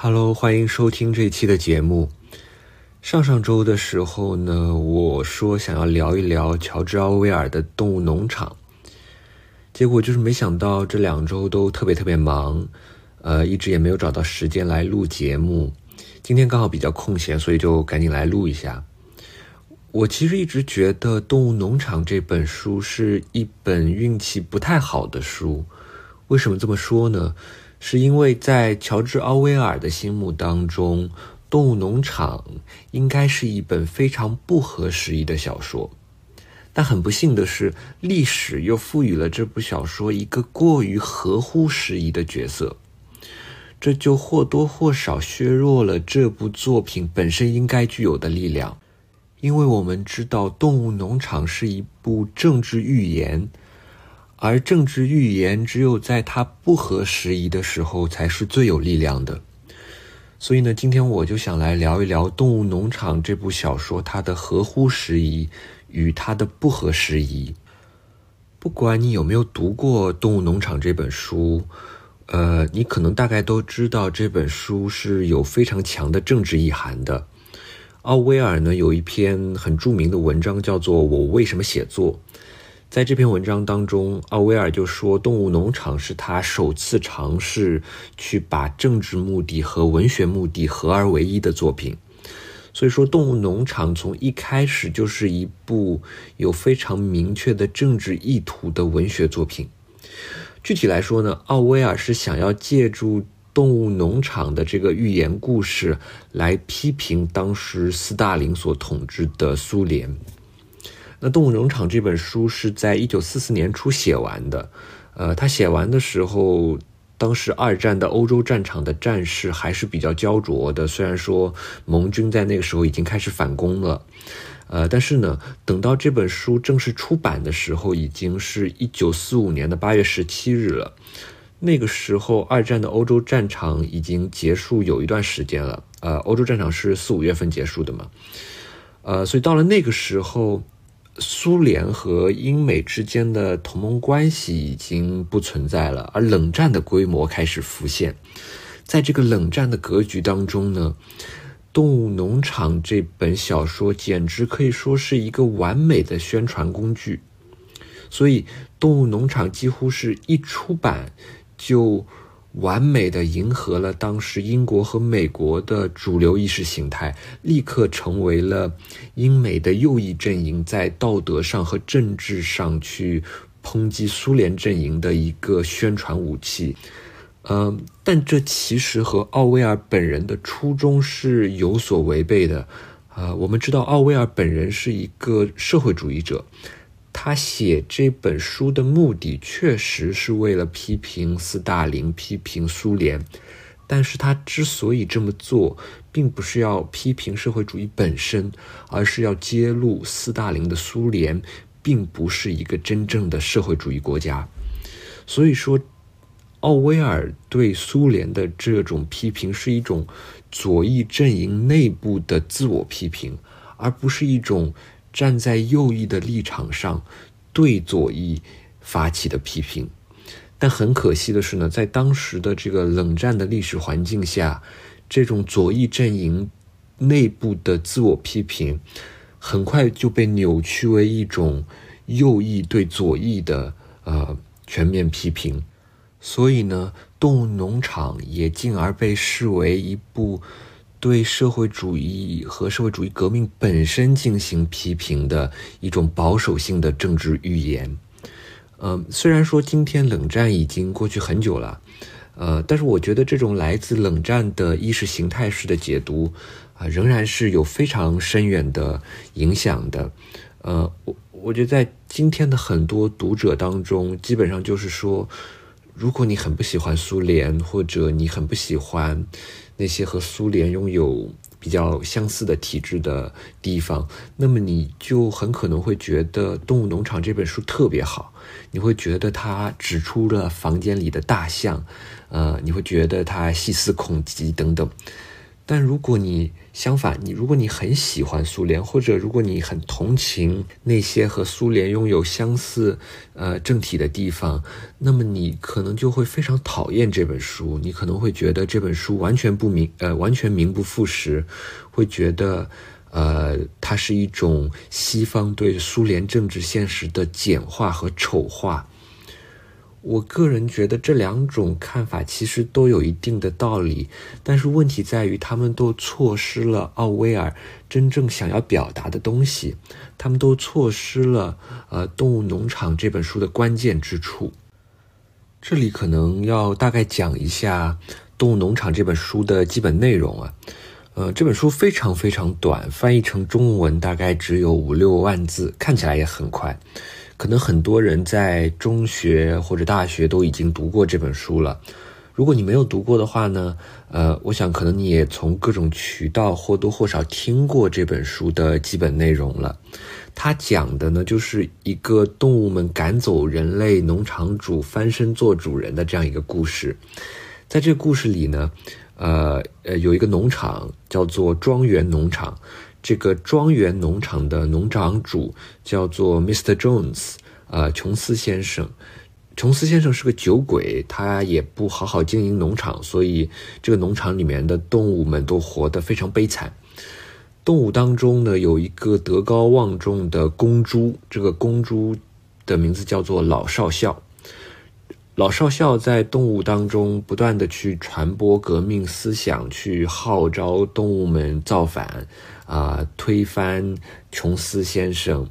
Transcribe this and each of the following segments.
Hello，欢迎收听这一期的节目。上上周的时候呢，我说想要聊一聊乔治·奥威尔的《动物农场》，结果就是没想到这两周都特别特别忙，呃，一直也没有找到时间来录节目。今天刚好比较空闲，所以就赶紧来录一下。我其实一直觉得《动物农场》这本书是一本运气不太好的书。为什么这么说呢？是因为在乔治·奥威尔的心目当中，《动物农场》应该是一本非常不合时宜的小说，但很不幸的是，历史又赋予了这部小说一个过于合乎时宜的角色，这就或多或少削弱了这部作品本身应该具有的力量。因为我们知道，《动物农场》是一部政治寓言。而政治预言只有在它不合时宜的时候才是最有力量的，所以呢，今天我就想来聊一聊《动物农场》这部小说它的合乎时宜与它的不合时宜。不管你有没有读过《动物农场》这本书，呃，你可能大概都知道这本书是有非常强的政治意涵的。奥威尔呢有一篇很著名的文章叫做《我为什么写作》。在这篇文章当中，奥威尔就说，《动物农场》是他首次尝试去把政治目的和文学目的合而为一的作品。所以说，《动物农场》从一开始就是一部有非常明确的政治意图的文学作品。具体来说呢，奥威尔是想要借助《动物农场》的这个寓言故事来批评当时斯大林所统治的苏联。那《动物农场》这本书是在一九四四年初写完的，呃，他写完的时候，当时二战的欧洲战场的战事还是比较焦灼的。虽然说盟军在那个时候已经开始反攻了，呃，但是呢，等到这本书正式出版的时候，已经是一九四五年的八月十七日了。那个时候，二战的欧洲战场已经结束有一段时间了。呃，欧洲战场是四五月份结束的嘛，呃，所以到了那个时候。苏联和英美之间的同盟关系已经不存在了，而冷战的规模开始浮现。在这个冷战的格局当中呢，《动物农场》这本小说简直可以说是一个完美的宣传工具。所以，《动物农场》几乎是一出版就。完美的迎合了当时英国和美国的主流意识形态，立刻成为了英美的右翼阵营在道德上和政治上去抨击苏联阵营的一个宣传武器。嗯，但这其实和奥威尔本人的初衷是有所违背的。啊，我们知道奥威尔本人是一个社会主义者。他写这本书的目的确实是为了批评斯大林、批评苏联，但是他之所以这么做，并不是要批评社会主义本身，而是要揭露斯大林的苏联并不是一个真正的社会主义国家。所以说，奥威尔对苏联的这种批评是一种左翼阵营内部的自我批评，而不是一种。站在右翼的立场上，对左翼发起的批评，但很可惜的是呢，在当时的这个冷战的历史环境下，这种左翼阵营内部的自我批评，很快就被扭曲为一种右翼对左翼的呃全面批评，所以呢，《动物农场》也进而被视为一部。对社会主义和社会主义革命本身进行批评的一种保守性的政治预言，呃，虽然说今天冷战已经过去很久了，呃，但是我觉得这种来自冷战的意识形态式的解读啊，仍然是有非常深远的影响的。呃，我我觉得在今天的很多读者当中，基本上就是说，如果你很不喜欢苏联，或者你很不喜欢。那些和苏联拥有比较相似的体制的地方，那么你就很可能会觉得《动物农场》这本书特别好，你会觉得它指出了房间里的大象，呃，你会觉得它细思恐极等等。但如果你相反，你如果你很喜欢苏联，或者如果你很同情那些和苏联拥有相似呃政体的地方，那么你可能就会非常讨厌这本书。你可能会觉得这本书完全不明呃完全名不副实，会觉得呃它是一种西方对苏联政治现实的简化和丑化。我个人觉得这两种看法其实都有一定的道理，但是问题在于他们都错失了奥威尔真正想要表达的东西，他们都错失了呃《动物农场》这本书的关键之处。这里可能要大概讲一下《动物农场》这本书的基本内容啊，呃，这本书非常非常短，翻译成中文大概只有五六万字，看起来也很快。可能很多人在中学或者大学都已经读过这本书了。如果你没有读过的话呢，呃，我想可能你也从各种渠道或多或少听过这本书的基本内容了。它讲的呢，就是一个动物们赶走人类农场主，翻身做主人的这样一个故事。在这个故事里呢，呃呃，有一个农场叫做庄园农场。这个庄园农场的农场主叫做 Mr. Jones，呃，琼斯先生。琼斯先生是个酒鬼，他也不好好经营农场，所以这个农场里面的动物们都活得非常悲惨。动物当中呢，有一个德高望重的公猪，这个公猪的名字叫做老少校。老少校在动物当中不断的去传播革命思想，去号召动物们造反。啊！推翻琼斯先生，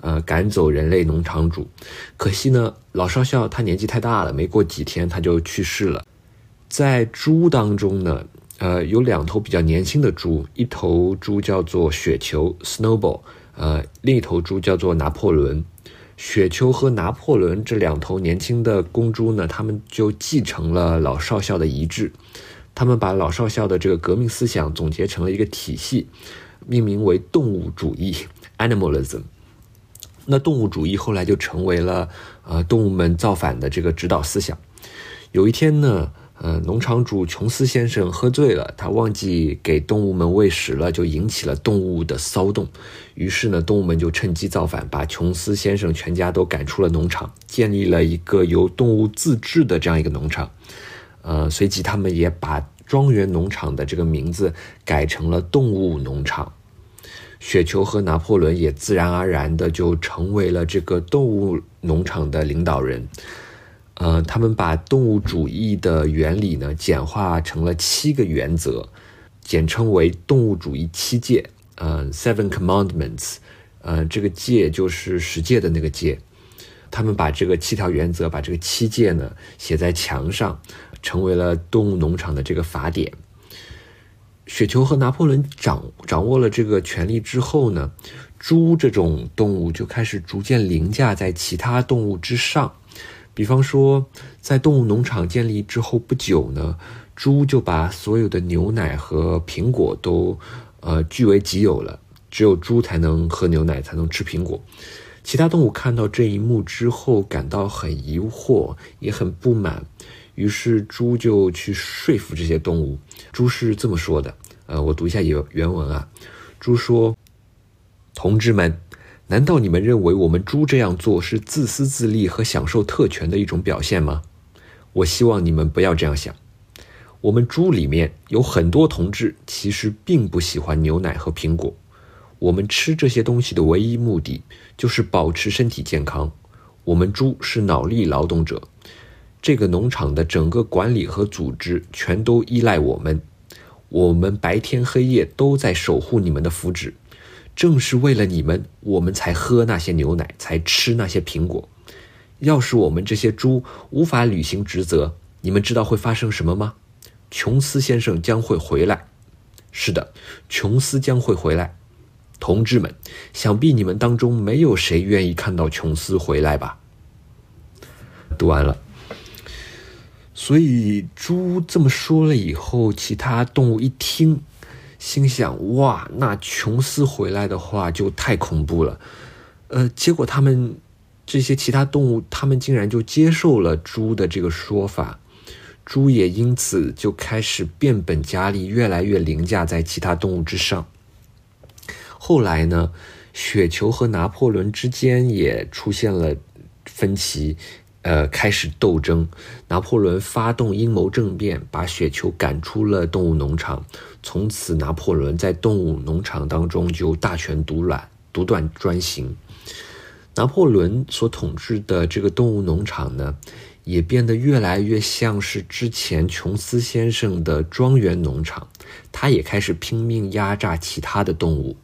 呃，赶走人类农场主。可惜呢，老少校他年纪太大了，没过几天他就去世了。在猪当中呢，呃，有两头比较年轻的猪，一头猪叫做雪球 （Snowball），呃，另一头猪叫做拿破仑。雪球和拿破仑这两头年轻的公猪呢，他们就继承了老少校的遗志，他们把老少校的这个革命思想总结成了一个体系。命名为动物主义 （Animalism）。那动物主义后来就成为了呃动物们造反的这个指导思想。有一天呢，呃，农场主琼斯先生喝醉了，他忘记给动物们喂食了，就引起了动物的骚动。于是呢，动物们就趁机造反，把琼斯先生全家都赶出了农场，建立了一个由动物自治的这样一个农场。呃，随即他们也把庄园农场的这个名字改成了动物农场。雪球和拿破仑也自然而然的就成为了这个动物农场的领导人。呃，他们把动物主义的原理呢简化成了七个原则，简称为动物主义七戒。呃，Seven Commandments。呃，这个戒就是十戒的那个戒。他们把这个七条原则，把这个七戒呢写在墙上，成为了动物农场的这个法典。雪球和拿破仑掌掌握了这个权力之后呢，猪这种动物就开始逐渐凌驾在其他动物之上。比方说，在动物农场建立之后不久呢，猪就把所有的牛奶和苹果都呃据为己有了，只有猪才能喝牛奶，才能吃苹果。其他动物看到这一幕之后，感到很疑惑，也很不满。于是猪就去说服这些动物。猪是这么说的，呃，我读一下原原文啊。猪说：“同志们，难道你们认为我们猪这样做是自私自利和享受特权的一种表现吗？我希望你们不要这样想。我们猪里面有很多同志其实并不喜欢牛奶和苹果。我们吃这些东西的唯一目的就是保持身体健康。我们猪是脑力劳动者。”这个农场的整个管理和组织全都依赖我们，我们白天黑夜都在守护你们的福祉。正是为了你们，我们才喝那些牛奶，才吃那些苹果。要是我们这些猪无法履行职责，你们知道会发生什么吗？琼斯先生将会回来。是的，琼斯将会回来。同志们，想必你们当中没有谁愿意看到琼斯回来吧？读完了。所以猪这么说了以后，其他动物一听，心想：哇，那琼斯回来的话就太恐怖了。呃，结果他们这些其他动物，他们竟然就接受了猪的这个说法。猪也因此就开始变本加厉，越来越凌驾在其他动物之上。后来呢，雪球和拿破仑之间也出现了分歧，呃，开始斗争。拿破仑发动阴谋政变，把雪球赶出了动物农场。从此，拿破仑在动物农场当中就大权独揽、独断专行。拿破仑所统治的这个动物农场呢，也变得越来越像是之前琼斯先生的庄园农场。他也开始拼命压榨其他的动物，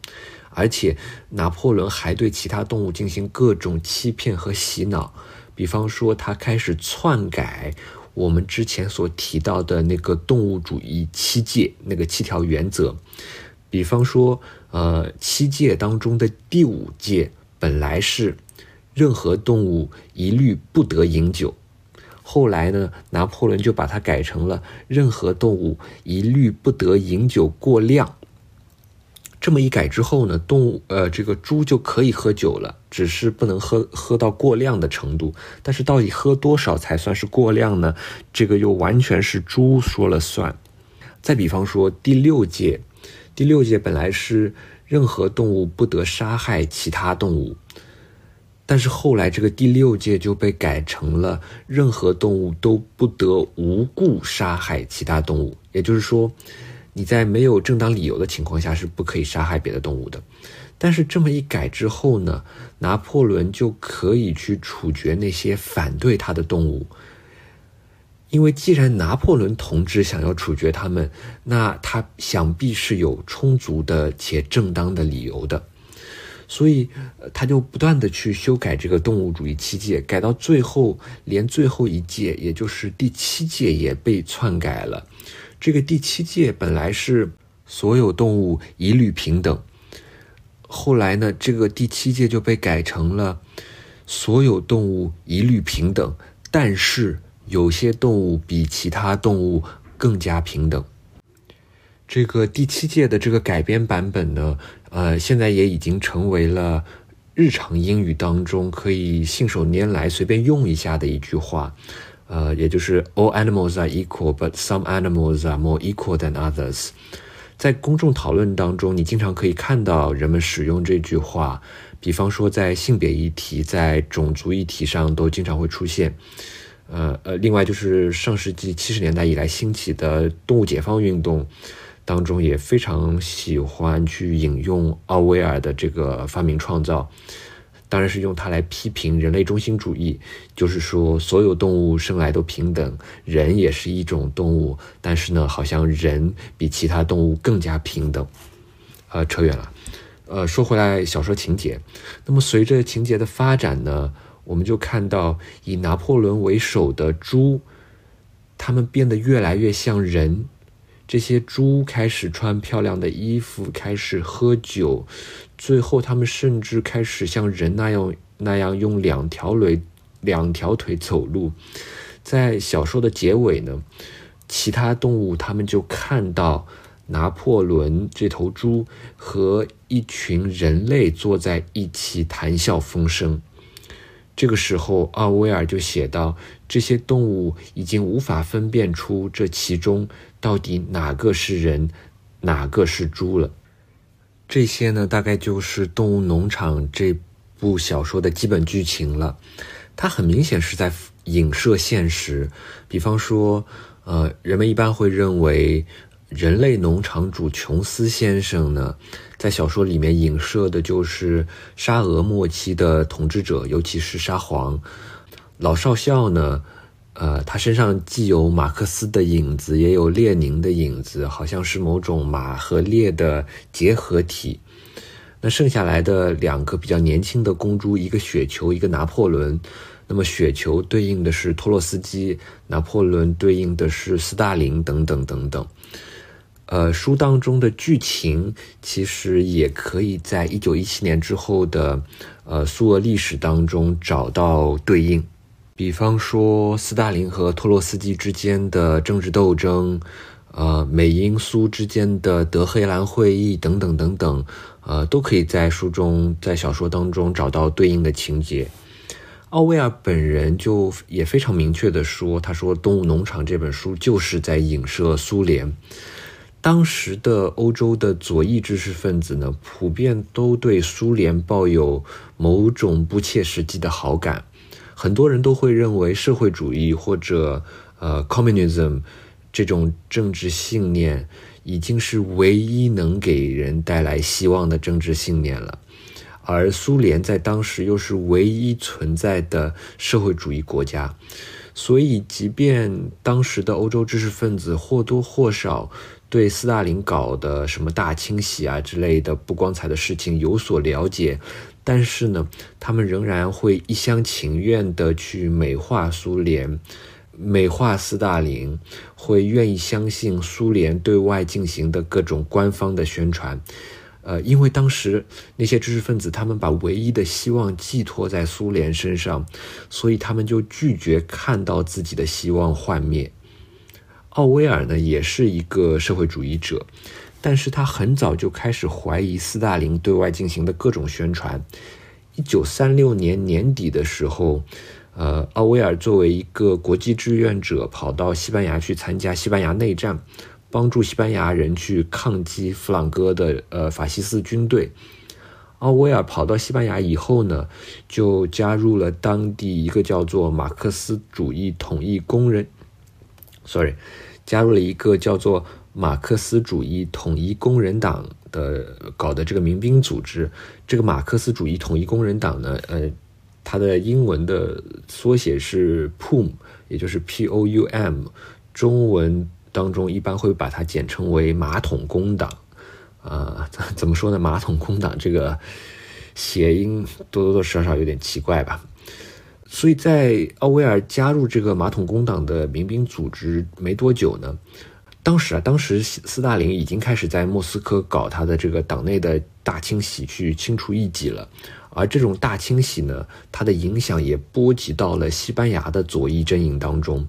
而且拿破仑还对其他动物进行各种欺骗和洗脑。比方说，他开始篡改我们之前所提到的那个动物主义七戒，那个七条原则。比方说，呃，七戒当中的第五戒本来是。任何动物一律不得饮酒。后来呢，拿破仑就把它改成了任何动物一律不得饮酒过量。这么一改之后呢，动物呃，这个猪就可以喝酒了，只是不能喝喝到过量的程度。但是到底喝多少才算是过量呢？这个又完全是猪说了算。再比方说第六戒，第六戒本来是任何动物不得杀害其他动物。但是后来，这个第六戒就被改成了任何动物都不得无故杀害其他动物。也就是说，你在没有正当理由的情况下是不可以杀害别的动物的。但是这么一改之后呢，拿破仑就可以去处决那些反对他的动物，因为既然拿破仑同志想要处决他们，那他想必是有充足的且正当的理由的。所以，他就不断的去修改这个动物主义七戒，改到最后，连最后一届，也就是第七届也被篡改了。这个第七届本来是所有动物一律平等，后来呢，这个第七届就被改成了所有动物一律平等，但是有些动物比其他动物更加平等。这个第七届的这个改编版本呢，呃，现在也已经成为了日常英语当中可以信手拈来、随便用一下的一句话，呃，也就是 All animals are equal, but some animals are more equal than others。在公众讨论当中，你经常可以看到人们使用这句话，比方说在性别议题、在种族议题上都经常会出现。呃呃，另外就是上世纪七十年代以来兴起的动物解放运动。当中也非常喜欢去引用奥威尔的这个发明创造，当然是用它来批评人类中心主义，就是说所有动物生来都平等，人也是一种动物，但是呢，好像人比其他动物更加平等。呃，扯远了。呃，说回来，小说情节，那么随着情节的发展呢，我们就看到以拿破仑为首的猪，他们变得越来越像人。这些猪开始穿漂亮的衣服，开始喝酒，最后他们甚至开始像人那样那样用两条腿两条腿走路。在小说的结尾呢，其他动物他们就看到拿破仑这头猪和一群人类坐在一起谈笑风生。这个时候，奥威尔就写到：这些动物已经无法分辨出这其中到底哪个是人，哪个是猪了。这些呢，大概就是《动物农场》这部小说的基本剧情了。它很明显是在影射现实，比方说，呃，人们一般会认为。人类农场主琼斯先生呢，在小说里面影射的就是沙俄末期的统治者，尤其是沙皇。老少校呢，呃，他身上既有马克思的影子，也有列宁的影子，好像是某种马和列的结合体。那剩下来的两个比较年轻的公猪，一个雪球，一个拿破仑。那么雪球对应的是托洛斯基，拿破仑对应的是斯大林，等等等等。呃，书当中的剧情其实也可以在一九一七年之后的呃苏俄历史当中找到对应，比方说斯大林和托洛斯基之间的政治斗争，呃，美英苏之间的德黑兰会议等等等等，呃，都可以在书中在小说当中找到对应的情节。奥威尔本人就也非常明确的说：“他说《动物农场》这本书就是在影射苏联。当时的欧洲的左翼知识分子呢，普遍都对苏联抱有某种不切实际的好感。很多人都会认为社会主义或者呃 communism 这种政治信念已经是唯一能给人带来希望的政治信念了。”而苏联在当时又是唯一存在的社会主义国家，所以即便当时的欧洲知识分子或多或少对斯大林搞的什么大清洗啊之类的不光彩的事情有所了解，但是呢，他们仍然会一厢情愿地去美化苏联、美化斯大林，会愿意相信苏联对外进行的各种官方的宣传。呃，因为当时那些知识分子，他们把唯一的希望寄托在苏联身上，所以他们就拒绝看到自己的希望幻灭。奥威尔呢，也是一个社会主义者，但是他很早就开始怀疑斯大林对外进行的各种宣传。一九三六年年底的时候，呃，奥威尔作为一个国际志愿者，跑到西班牙去参加西班牙内战。帮助西班牙人去抗击弗朗哥的呃法西斯军队。奥威尔跑到西班牙以后呢，就加入了当地一个叫做马克思主义统一工人，sorry，加入了一个叫做马克思主义统一工人党的搞的这个民兵组织。这个马克思主义统一工人党呢，呃，它的英文的缩写是 POUM，也就是 P O U M，中文。当中一般会把它简称为“马桶工党”，啊，怎么说呢？“马桶工党”这个谐音多多少少有点奇怪吧。所以在奥威尔加入这个马桶工党的民兵组织没多久呢，当时啊，当时斯大林已经开始在莫斯科搞他的这个党内的大清洗，去清除异己了。而这种大清洗呢，它的影响也波及到了西班牙的左翼阵营当中。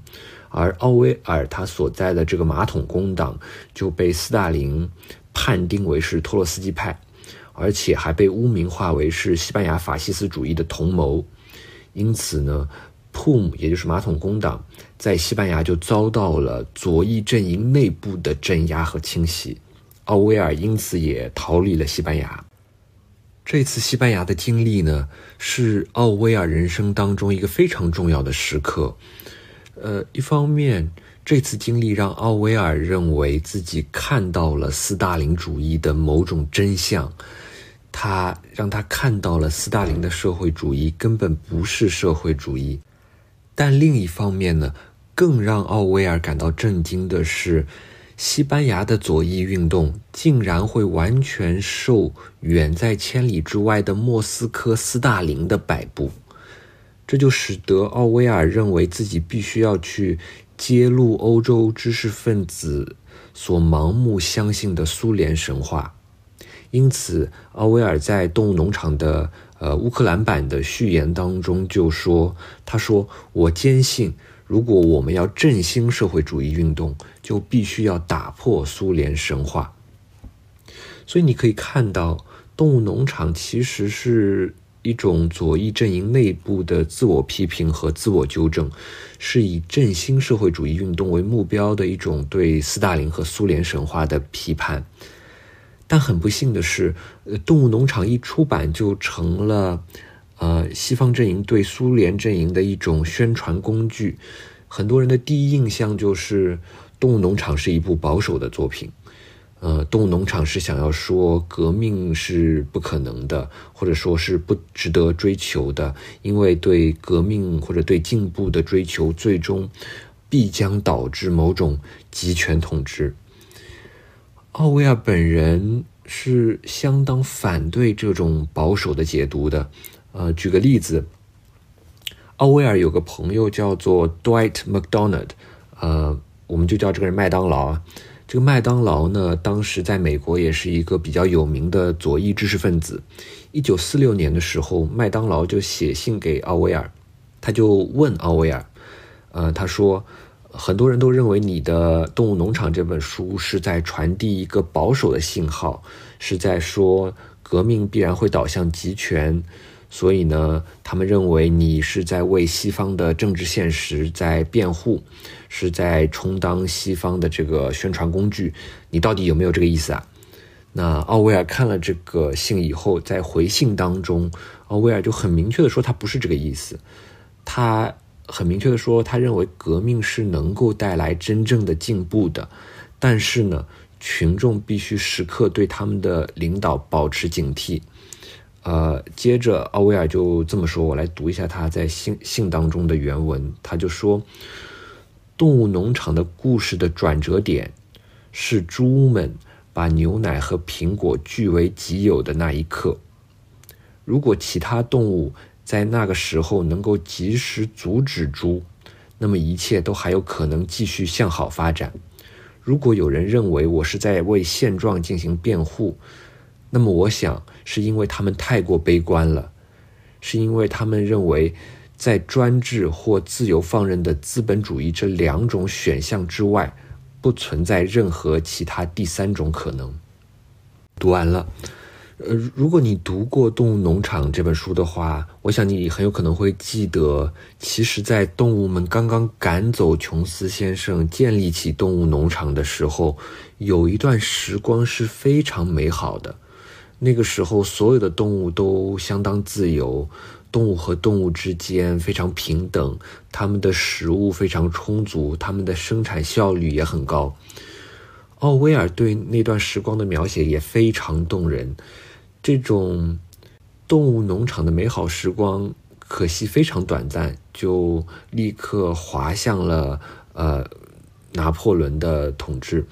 而奥威尔他所在的这个马桶工党就被斯大林判定为是托洛斯基派，而且还被污名化为是西班牙法西斯主义的同谋。因此呢，POUM 也就是马桶工党在西班牙就遭到了左翼阵营内部的镇压和清洗。奥威尔因此也逃离了西班牙。这次西班牙的经历呢，是奥威尔人生当中一个非常重要的时刻。呃，一方面，这次经历让奥威尔认为自己看到了斯大林主义的某种真相，他让他看到了斯大林的社会主义根本不是社会主义。但另一方面呢，更让奥威尔感到震惊的是，西班牙的左翼运动竟然会完全受远在千里之外的莫斯科斯大林的摆布。这就使得奥威尔认为自己必须要去揭露欧洲知识分子所盲目相信的苏联神话。因此，奥威尔在《动物农场》的呃乌克兰版的序言当中就说：“他说，我坚信，如果我们要振兴社会主义运动，就必须要打破苏联神话。”所以你可以看到，《动物农场》其实是。一种左翼阵营内部的自我批评和自我纠正，是以振兴社会主义运动为目标的一种对斯大林和苏联神话的批判。但很不幸的是，呃，《动物农场》一出版就成了，呃，西方阵营对苏联阵营的一种宣传工具。很多人的第一印象就是《动物农场》是一部保守的作品。呃，动物农场是想要说革命是不可能的，或者说是不值得追求的，因为对革命或者对进步的追求，最终必将导致某种集权统治。奥威尔本人是相当反对这种保守的解读的。呃，举个例子，奥威尔有个朋友叫做 Dwight McDonald，呃，我们就叫这个人麦当劳啊。这个麦当劳呢，当时在美国也是一个比较有名的左翼知识分子。一九四六年的时候，麦当劳就写信给奥威尔，他就问奥威尔，呃，他说，很多人都认为你的《动物农场》这本书是在传递一个保守的信号，是在说革命必然会导向集权，所以呢，他们认为你是在为西方的政治现实在辩护，是在充当西方的这个宣传工具。你到底有没有这个意思啊？那奥威尔看了这个信以后，在回信当中，奥威尔就很明确的说，他不是这个意思。他很明确的说，他认为革命是能够带来真正的进步的，但是呢，群众必须时刻对他们的领导保持警惕。呃，接着奥威尔就这么说，我来读一下他在信信当中的原文。他就说：“动物农场的故事的转折点，是猪们把牛奶和苹果据为己有的那一刻。如果其他动物在那个时候能够及时阻止猪，那么一切都还有可能继续向好发展。如果有人认为我是在为现状进行辩护，那么我想。”是因为他们太过悲观了，是因为他们认为，在专制或自由放任的资本主义这两种选项之外，不存在任何其他第三种可能。读完了，呃，如果你读过《动物农场》这本书的话，我想你很有可能会记得，其实，在动物们刚刚赶走琼斯先生，建立起动物农场的时候，有一段时光是非常美好的。那个时候，所有的动物都相当自由，动物和动物之间非常平等，它们的食物非常充足，它们的生产效率也很高。奥威尔对那段时光的描写也非常动人。这种动物农场的美好时光，可惜非常短暂，就立刻滑向了呃拿破仑的统治。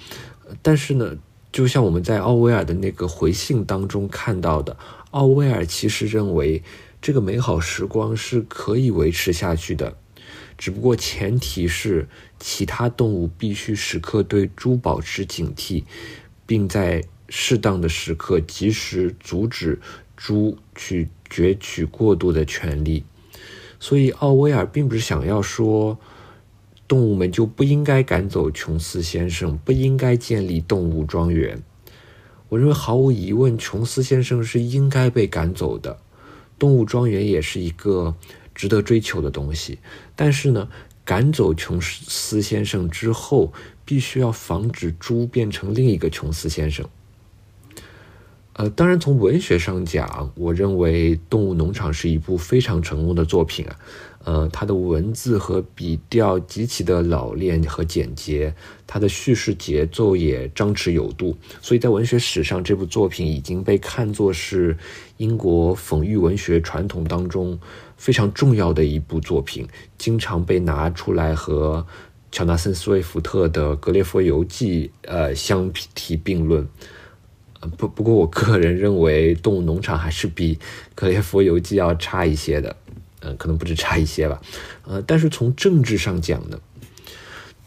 但是呢？就像我们在奥威尔的那个回信当中看到的，奥威尔其实认为这个美好时光是可以维持下去的，只不过前提是其他动物必须时刻对猪保持警惕，并在适当的时刻及时阻止猪去攫取过度的权利。所以，奥威尔并不是想要说。动物们就不应该赶走琼斯先生，不应该建立动物庄园。我认为毫无疑问，琼斯先生是应该被赶走的，动物庄园也是一个值得追求的东西。但是呢，赶走琼斯先生之后，必须要防止猪变成另一个琼斯先生。呃，当然，从文学上讲，我认为《动物农场》是一部非常成功的作品啊。呃，它的文字和笔调极其的老练和简洁，它的叙事节奏也张弛有度，所以在文学史上，这部作品已经被看作是英国讽喻文学传统当中非常重要的一部作品，经常被拿出来和乔纳森·斯威夫特的《格列佛游记》呃相提并论。不不过，我个人认为《动物农场》还是比《格列佛游记》要差一些的，嗯，可能不止差一些吧，呃，但是从政治上讲呢，《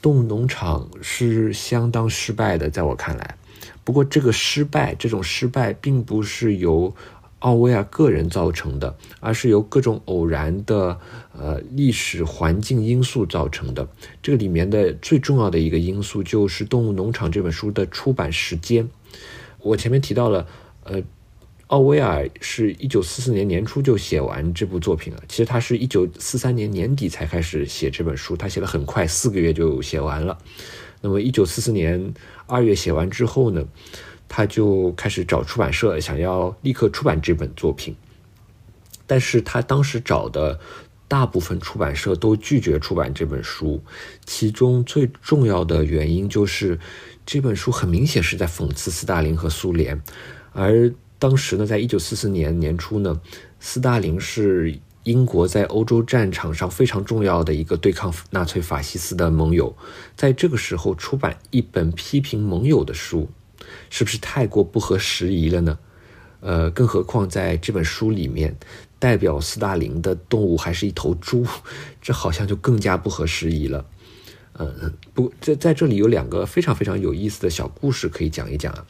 动物农场》是相当失败的，在我看来。不过，这个失败，这种失败并不是由奥威尔个人造成的，而是由各种偶然的呃历史环境因素造成的。这个里面的最重要的一个因素就是《动物农场》这本书的出版时间。我前面提到了，呃，奥威尔是一九四四年年初就写完这部作品了。其实他是一九四三年年底才开始写这本书，他写的很快，四个月就写完了。那么一九四四年二月写完之后呢，他就开始找出版社，想要立刻出版这本作品。但是他当时找的大部分出版社都拒绝出版这本书，其中最重要的原因就是。这本书很明显是在讽刺斯大林和苏联，而当时呢，在一九四四年年初呢，斯大林是英国在欧洲战场上非常重要的一个对抗纳粹法西斯的盟友，在这个时候出版一本批评盟友的书，是不是太过不合时宜了呢？呃，更何况在这本书里面，代表斯大林的动物还是一头猪，这好像就更加不合时宜了。嗯，不，在在这里有两个非常非常有意思的小故事可以讲一讲啊。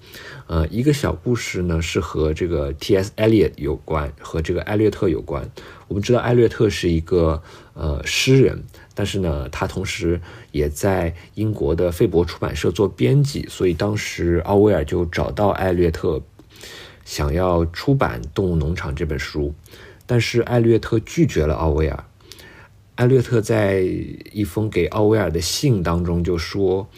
呃，一个小故事呢是和这个 T.S. Eliot 有关，和这个艾略特有关。我们知道艾略特是一个呃诗人，但是呢，他同时也在英国的费伯出版社做编辑，所以当时奥威尔就找到艾略特，想要出版《动物农场》这本书。但是艾略特拒绝了奥威尔。艾略特在一封给奥威尔的信当中就说：“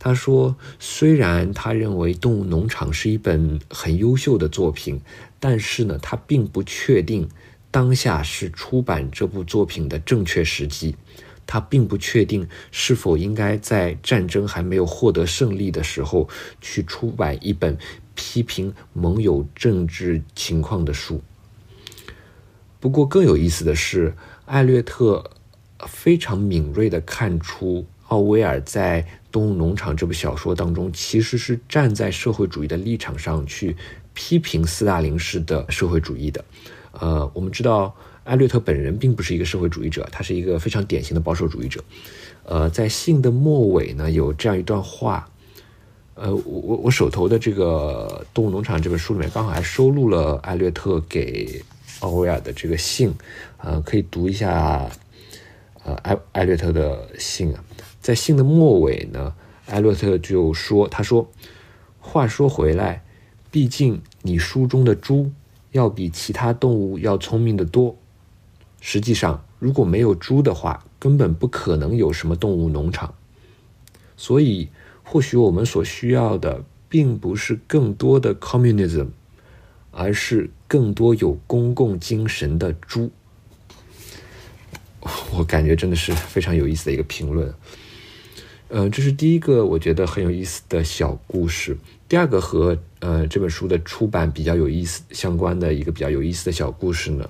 他说，虽然他认为《动物农场》是一本很优秀的作品，但是呢，他并不确定当下是出版这部作品的正确时机。他并不确定是否应该在战争还没有获得胜利的时候去出版一本批评盟友政治情况的书。不过，更有意思的是，艾略特。”非常敏锐地看出，奥威尔在《动物农场》这部小说当中，其实是站在社会主义的立场上去批评斯大林式的社会主义的。呃，我们知道艾略特本人并不是一个社会主义者，他是一个非常典型的保守主义者。呃，在信的末尾呢，有这样一段话。呃，我我我手头的这个《动物农场》这本书里面，刚好还收录了艾略特给奥威尔的这个信，呃，可以读一下。呃，艾艾略特的信啊，在信的末尾呢，艾略特就说：“他说，话说回来，毕竟你书中的猪要比其他动物要聪明的多。实际上，如果没有猪的话，根本不可能有什么动物农场。所以，或许我们所需要的，并不是更多的 communism，而是更多有公共精神的猪。” 我感觉真的是非常有意思的一个评论，呃，这是第一个我觉得很有意思的小故事。第二个和呃这本书的出版比较有意思相关的一个比较有意思的小故事呢，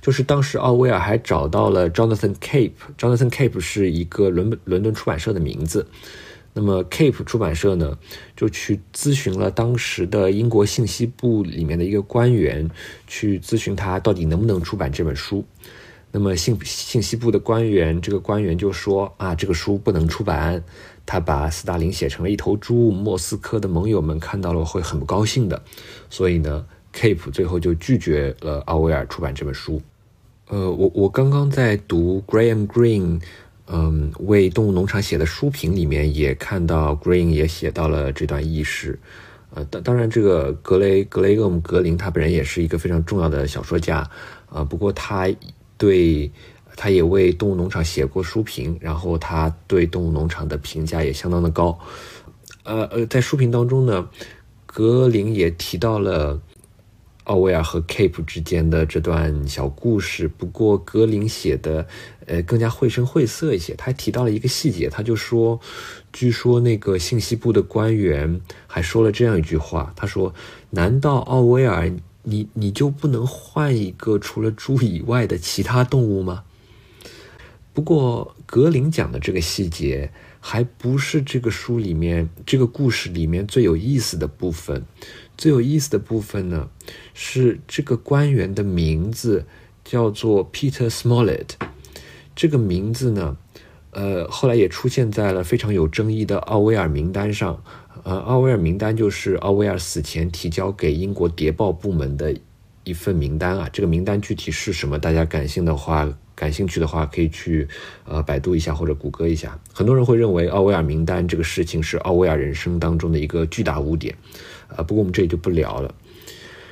就是当时奥威尔还找到了 Jonathan Cape，Jonathan Cape 是一个伦伦敦出版社的名字。那么 Cape 出版社呢，就去咨询了当时的英国信息部里面的一个官员，去咨询他到底能不能出版这本书。那么信信息部的官员，这个官员就说啊，这个书不能出版，他把斯大林写成了一头猪，莫斯科的盟友们看到了会很不高兴的，所以呢，Cape 最后就拒绝了奥威尔出版这本书。呃，我我刚刚在读 Graham Green，嗯，为动物农场写的书评里面也看到 Green 也写到了这段轶事。呃，当当然，这个格雷格雷厄姆格林他本人也是一个非常重要的小说家，啊，不过他。对，他也为《动物农场》写过书评，然后他对《动物农场》的评价也相当的高。呃呃，在书评当中呢，格林也提到了奥威尔和 Cape 之间的这段小故事。不过格林写的呃更加绘声绘色一些，他还提到了一个细节，他就说，据说那个信息部的官员还说了这样一句话，他说：“难道奥威尔？”你你就不能换一个除了猪以外的其他动物吗？不过格林讲的这个细节还不是这个书里面这个故事里面最有意思的部分。最有意思的部分呢，是这个官员的名字叫做 Peter Smollett。这个名字呢，呃，后来也出现在了非常有争议的奥威尔名单上。呃，奥威尔名单就是奥威尔死前提交给英国谍报部门的一份名单啊。这个名单具体是什么？大家感兴趣的话，感兴趣的话可以去呃百度一下或者谷歌一下。很多人会认为奥威尔名单这个事情是奥威尔人生当中的一个巨大污点，呃，不过我们这里就不聊了。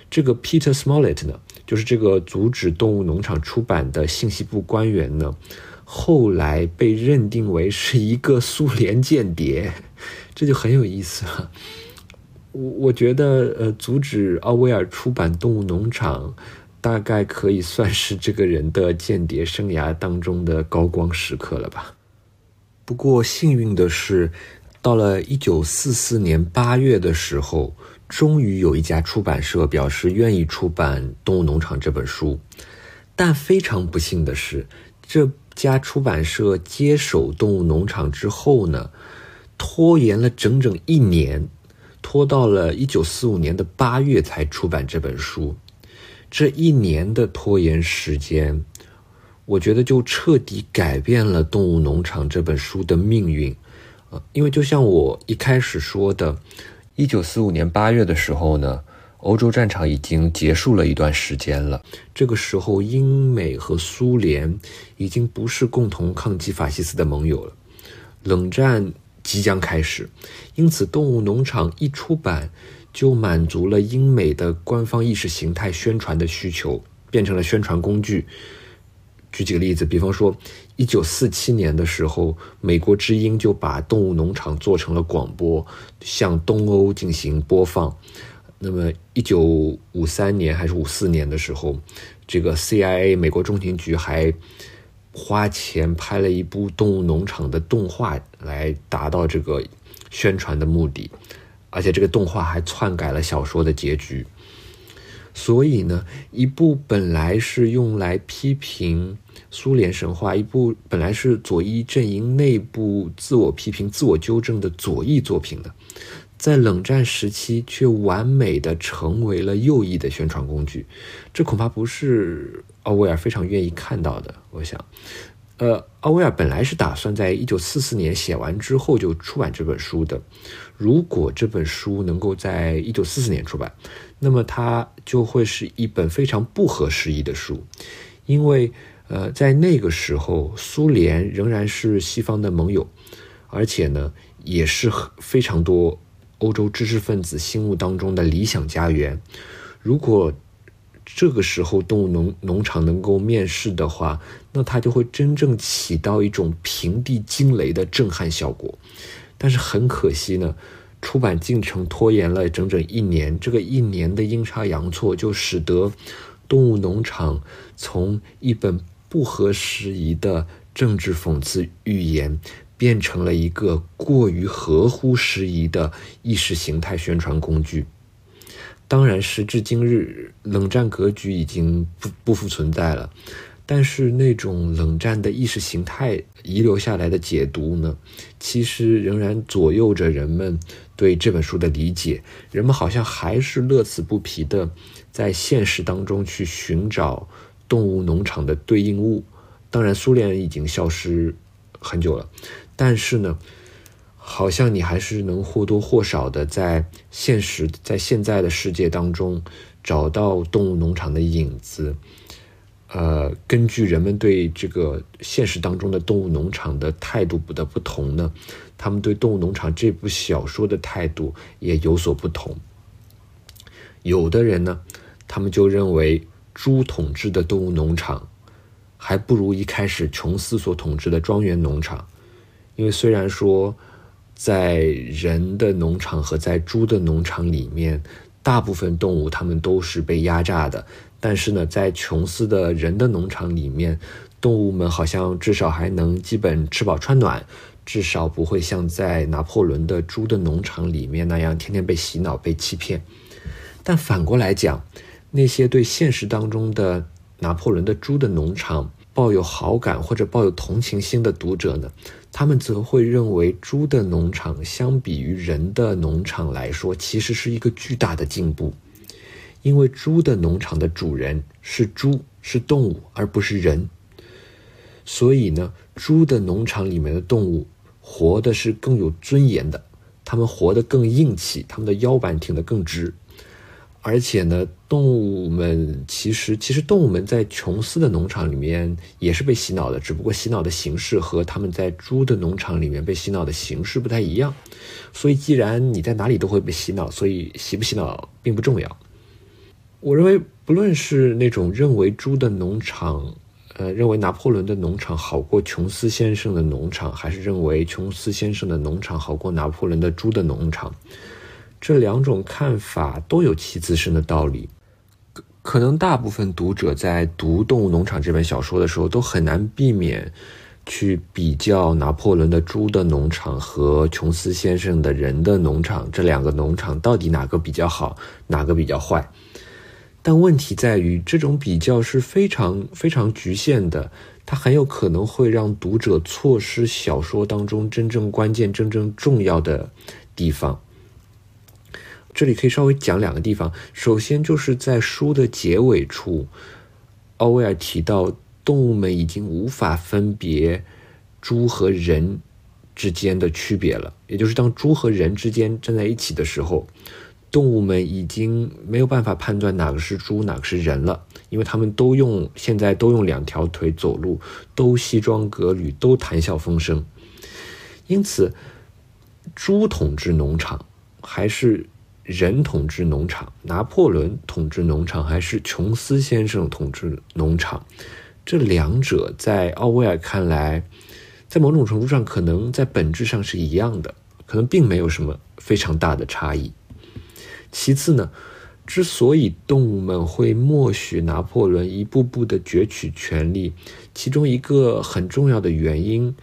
这个 Peter Smollett 呢，就是这个阻止动物农场出版的信息部官员呢，后来被认定为是一个苏联间谍。这就很有意思了。我我觉得，呃，阻止奥威尔出版《动物农场》，大概可以算是这个人的间谍生涯当中的高光时刻了吧。不过幸运的是，到了一九四四年八月的时候，终于有一家出版社表示愿意出版《动物农场》这本书。但非常不幸的是，这家出版社接手《动物农场》之后呢？拖延了整整一年，拖到了一九四五年的八月才出版这本书。这一年的拖延时间，我觉得就彻底改变了《动物农场》这本书的命运。呃，因为就像我一开始说的，一九四五年八月的时候呢，欧洲战场已经结束了一段时间了。这个时候，英美和苏联已经不是共同抗击法西斯的盟友了，冷战。即将开始，因此《动物农场》一出版，就满足了英美的官方意识形态宣传的需求，变成了宣传工具。举几个例子，比方说，一九四七年的时候，美国之音就把动物农场做成了广播，向东欧进行播放。那么，一九五三年还是五四年的时候，这个 CIA 美国中情局还花钱拍了一部动物农场的动画，来达到这个宣传的目的，而且这个动画还篡改了小说的结局。所以呢，一部本来是用来批评。苏联神话一部本来是左翼阵营内部自我批评、自我纠正的左翼作品的，在冷战时期却完美的成为了右翼的宣传工具，这恐怕不是奥威尔非常愿意看到的。我想，呃，奥威尔本来是打算在一九四四年写完之后就出版这本书的。如果这本书能够在一九四四年出版，那么它就会是一本非常不合时宜的书，因为。呃，在那个时候，苏联仍然是西方的盟友，而且呢，也是非常多欧洲知识分子心目当中的理想家园。如果这个时候动物农农场能够面世的话，那它就会真正起到一种平地惊雷的震撼效果。但是很可惜呢，出版进程拖延了整整一年，这个一年的阴差阳错就使得动物农场从一本。不合时宜的政治讽刺预言，变成了一个过于合乎时宜的意识形态宣传工具。当然，时至今日，冷战格局已经不不复存在了，但是那种冷战的意识形态遗留下来的解读呢，其实仍然左右着人们对这本书的理解。人们好像还是乐此不疲的在现实当中去寻找。动物农场的对应物，当然苏联已经消失很久了，但是呢，好像你还是能或多或少的在现实、在现在的世界当中找到动物农场的影子。呃，根据人们对这个现实当中的动物农场的态度不的不同呢，他们对《动物农场》这部小说的态度也有所不同。有的人呢，他们就认为。猪统治的动物农场，还不如一开始琼斯所统治的庄园农场，因为虽然说，在人的农场和在猪的农场里面，大部分动物它们都是被压榨的，但是呢，在琼斯的人的农场里面，动物们好像至少还能基本吃饱穿暖，至少不会像在拿破仑的猪的农场里面那样天天被洗脑、被欺骗。但反过来讲，那些对现实当中的拿破仑的猪的农场抱有好感或者抱有同情心的读者呢，他们则会认为猪的农场相比于人的农场来说，其实是一个巨大的进步，因为猪的农场的主人是猪，是动物，而不是人。所以呢，猪的农场里面的动物活的是更有尊严的，他们活得更硬气，他们的腰板挺得更直。而且呢，动物们其实其实动物们在琼斯的农场里面也是被洗脑的，只不过洗脑的形式和他们在猪的农场里面被洗脑的形式不太一样。所以，既然你在哪里都会被洗脑，所以洗不洗脑并不重要。我认为，不论是那种认为猪的农场，呃，认为拿破仑的农场好过琼斯先生的农场，还是认为琼斯先生的农场好过拿破仑的猪的农场。这两种看法都有其自身的道理，可能大部分读者在读《动物农场》这本小说的时候，都很难避免去比较拿破仑的猪的农场和琼斯先生的人的农场这两个农场到底哪个比较好，哪个比较坏。但问题在于，这种比较是非常非常局限的，它很有可能会让读者错失小说当中真正关键、真正重要的地方。这里可以稍微讲两个地方。首先，就是在书的结尾处，奥威尔提到动物们已经无法分别猪和人之间的区别了。也就是当猪和人之间站在一起的时候，动物们已经没有办法判断哪个是猪，哪个是人了，因为他们都用现在都用两条腿走路，都西装革履，都谈笑风生。因此，猪统治农场还是。人统治农场，拿破仑统治农场，还是琼斯先生统治农场？这两者在奥威尔看来，在某种程度上可能在本质上是一样的，可能并没有什么非常大的差异。其次呢，之所以动物们会默许拿破仑一步步的攫取权力，其中一个很重要的原因，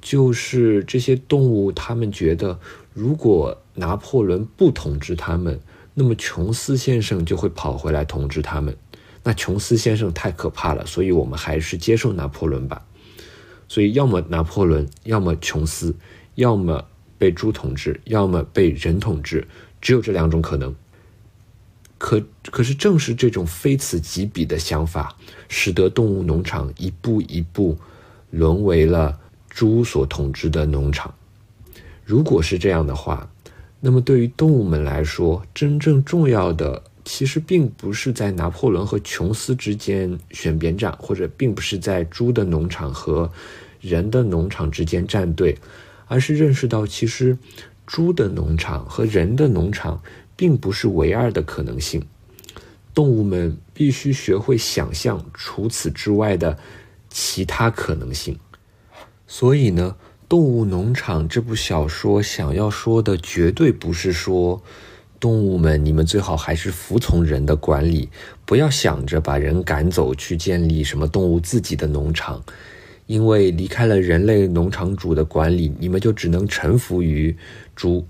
就是这些动物他们觉得，如果拿破仑不统治他们，那么琼斯先生就会跑回来统治他们。那琼斯先生太可怕了，所以我们还是接受拿破仑吧。所以，要么拿破仑，要么琼斯，要么被猪统治，要么被人统治，只有这两种可能。可可是，正是这种非此即彼的想法，使得动物农场一步一步沦为了猪所统治的农场。如果是这样的话，那么，对于动物们来说，真正重要的其实并不是在拿破仑和琼斯之间选边站，或者并不是在猪的农场和人的农场之间站队，而是认识到，其实猪的农场和人的农场并不是唯二的可能性。动物们必须学会想象除此之外的其他可能性。所以呢？《动物农场》这部小说想要说的，绝对不是说，动物们，你们最好还是服从人的管理，不要想着把人赶走去建立什么动物自己的农场，因为离开了人类农场主的管理，你们就只能臣服于猪。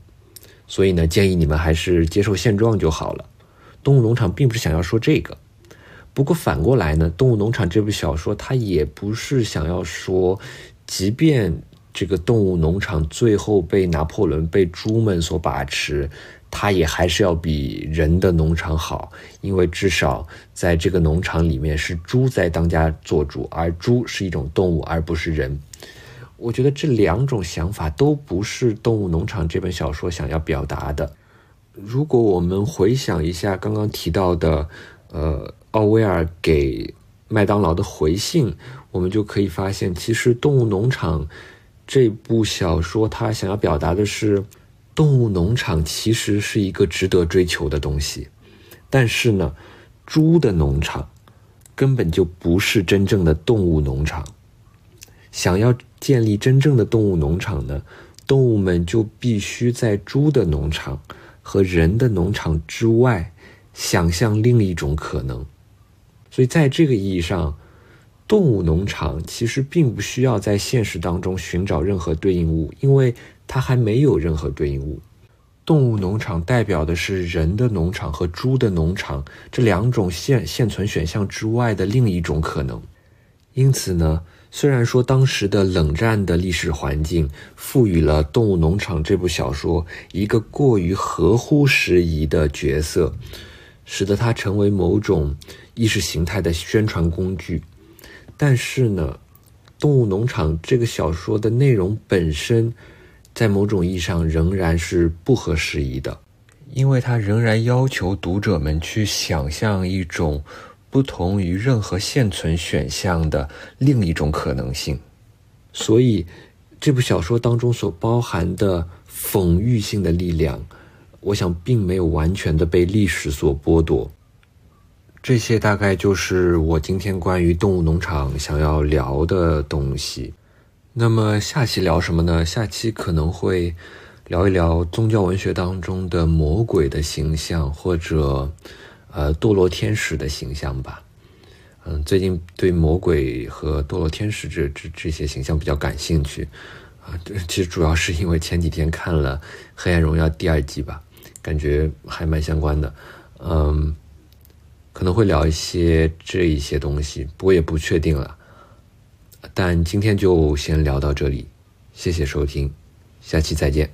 所以呢，建议你们还是接受现状就好了。《动物农场》并不是想要说这个，不过反过来呢，《动物农场》这部小说它也不是想要说，即便。这个动物农场最后被拿破仑被猪们所把持，它也还是要比人的农场好，因为至少在这个农场里面是猪在当家做主，而猪是一种动物，而不是人。我觉得这两种想法都不是《动物农场》这本小说想要表达的。如果我们回想一下刚刚提到的，呃，奥威尔给麦当劳的回信，我们就可以发现，其实《动物农场》。这部小说，它想要表达的是，动物农场其实是一个值得追求的东西，但是呢，猪的农场根本就不是真正的动物农场。想要建立真正的动物农场呢，动物们就必须在猪的农场和人的农场之外，想象另一种可能。所以，在这个意义上。动物农场其实并不需要在现实当中寻找任何对应物，因为它还没有任何对应物。动物农场代表的是人的农场和猪的农场这两种现现存选项之外的另一种可能。因此呢，虽然说当时的冷战的历史环境赋予了《动物农场》这部小说一个过于合乎时宜的角色，使得它成为某种意识形态的宣传工具。但是呢，《动物农场》这个小说的内容本身，在某种意义上仍然是不合时宜的，因为它仍然要求读者们去想象一种不同于任何现存选项的另一种可能性。所以，这部小说当中所包含的讽喻性的力量，我想并没有完全的被历史所剥夺。这些大概就是我今天关于动物农场想要聊的东西。那么下期聊什么呢？下期可能会聊一聊宗教文学当中的魔鬼的形象，或者呃堕落天使的形象吧。嗯，最近对魔鬼和堕落天使这这这些形象比较感兴趣啊。其实主要是因为前几天看了《黑暗荣耀》第二季吧，感觉还蛮相关的。嗯。可能会聊一些这一些东西，不过也不确定了。但今天就先聊到这里，谢谢收听，下期再见。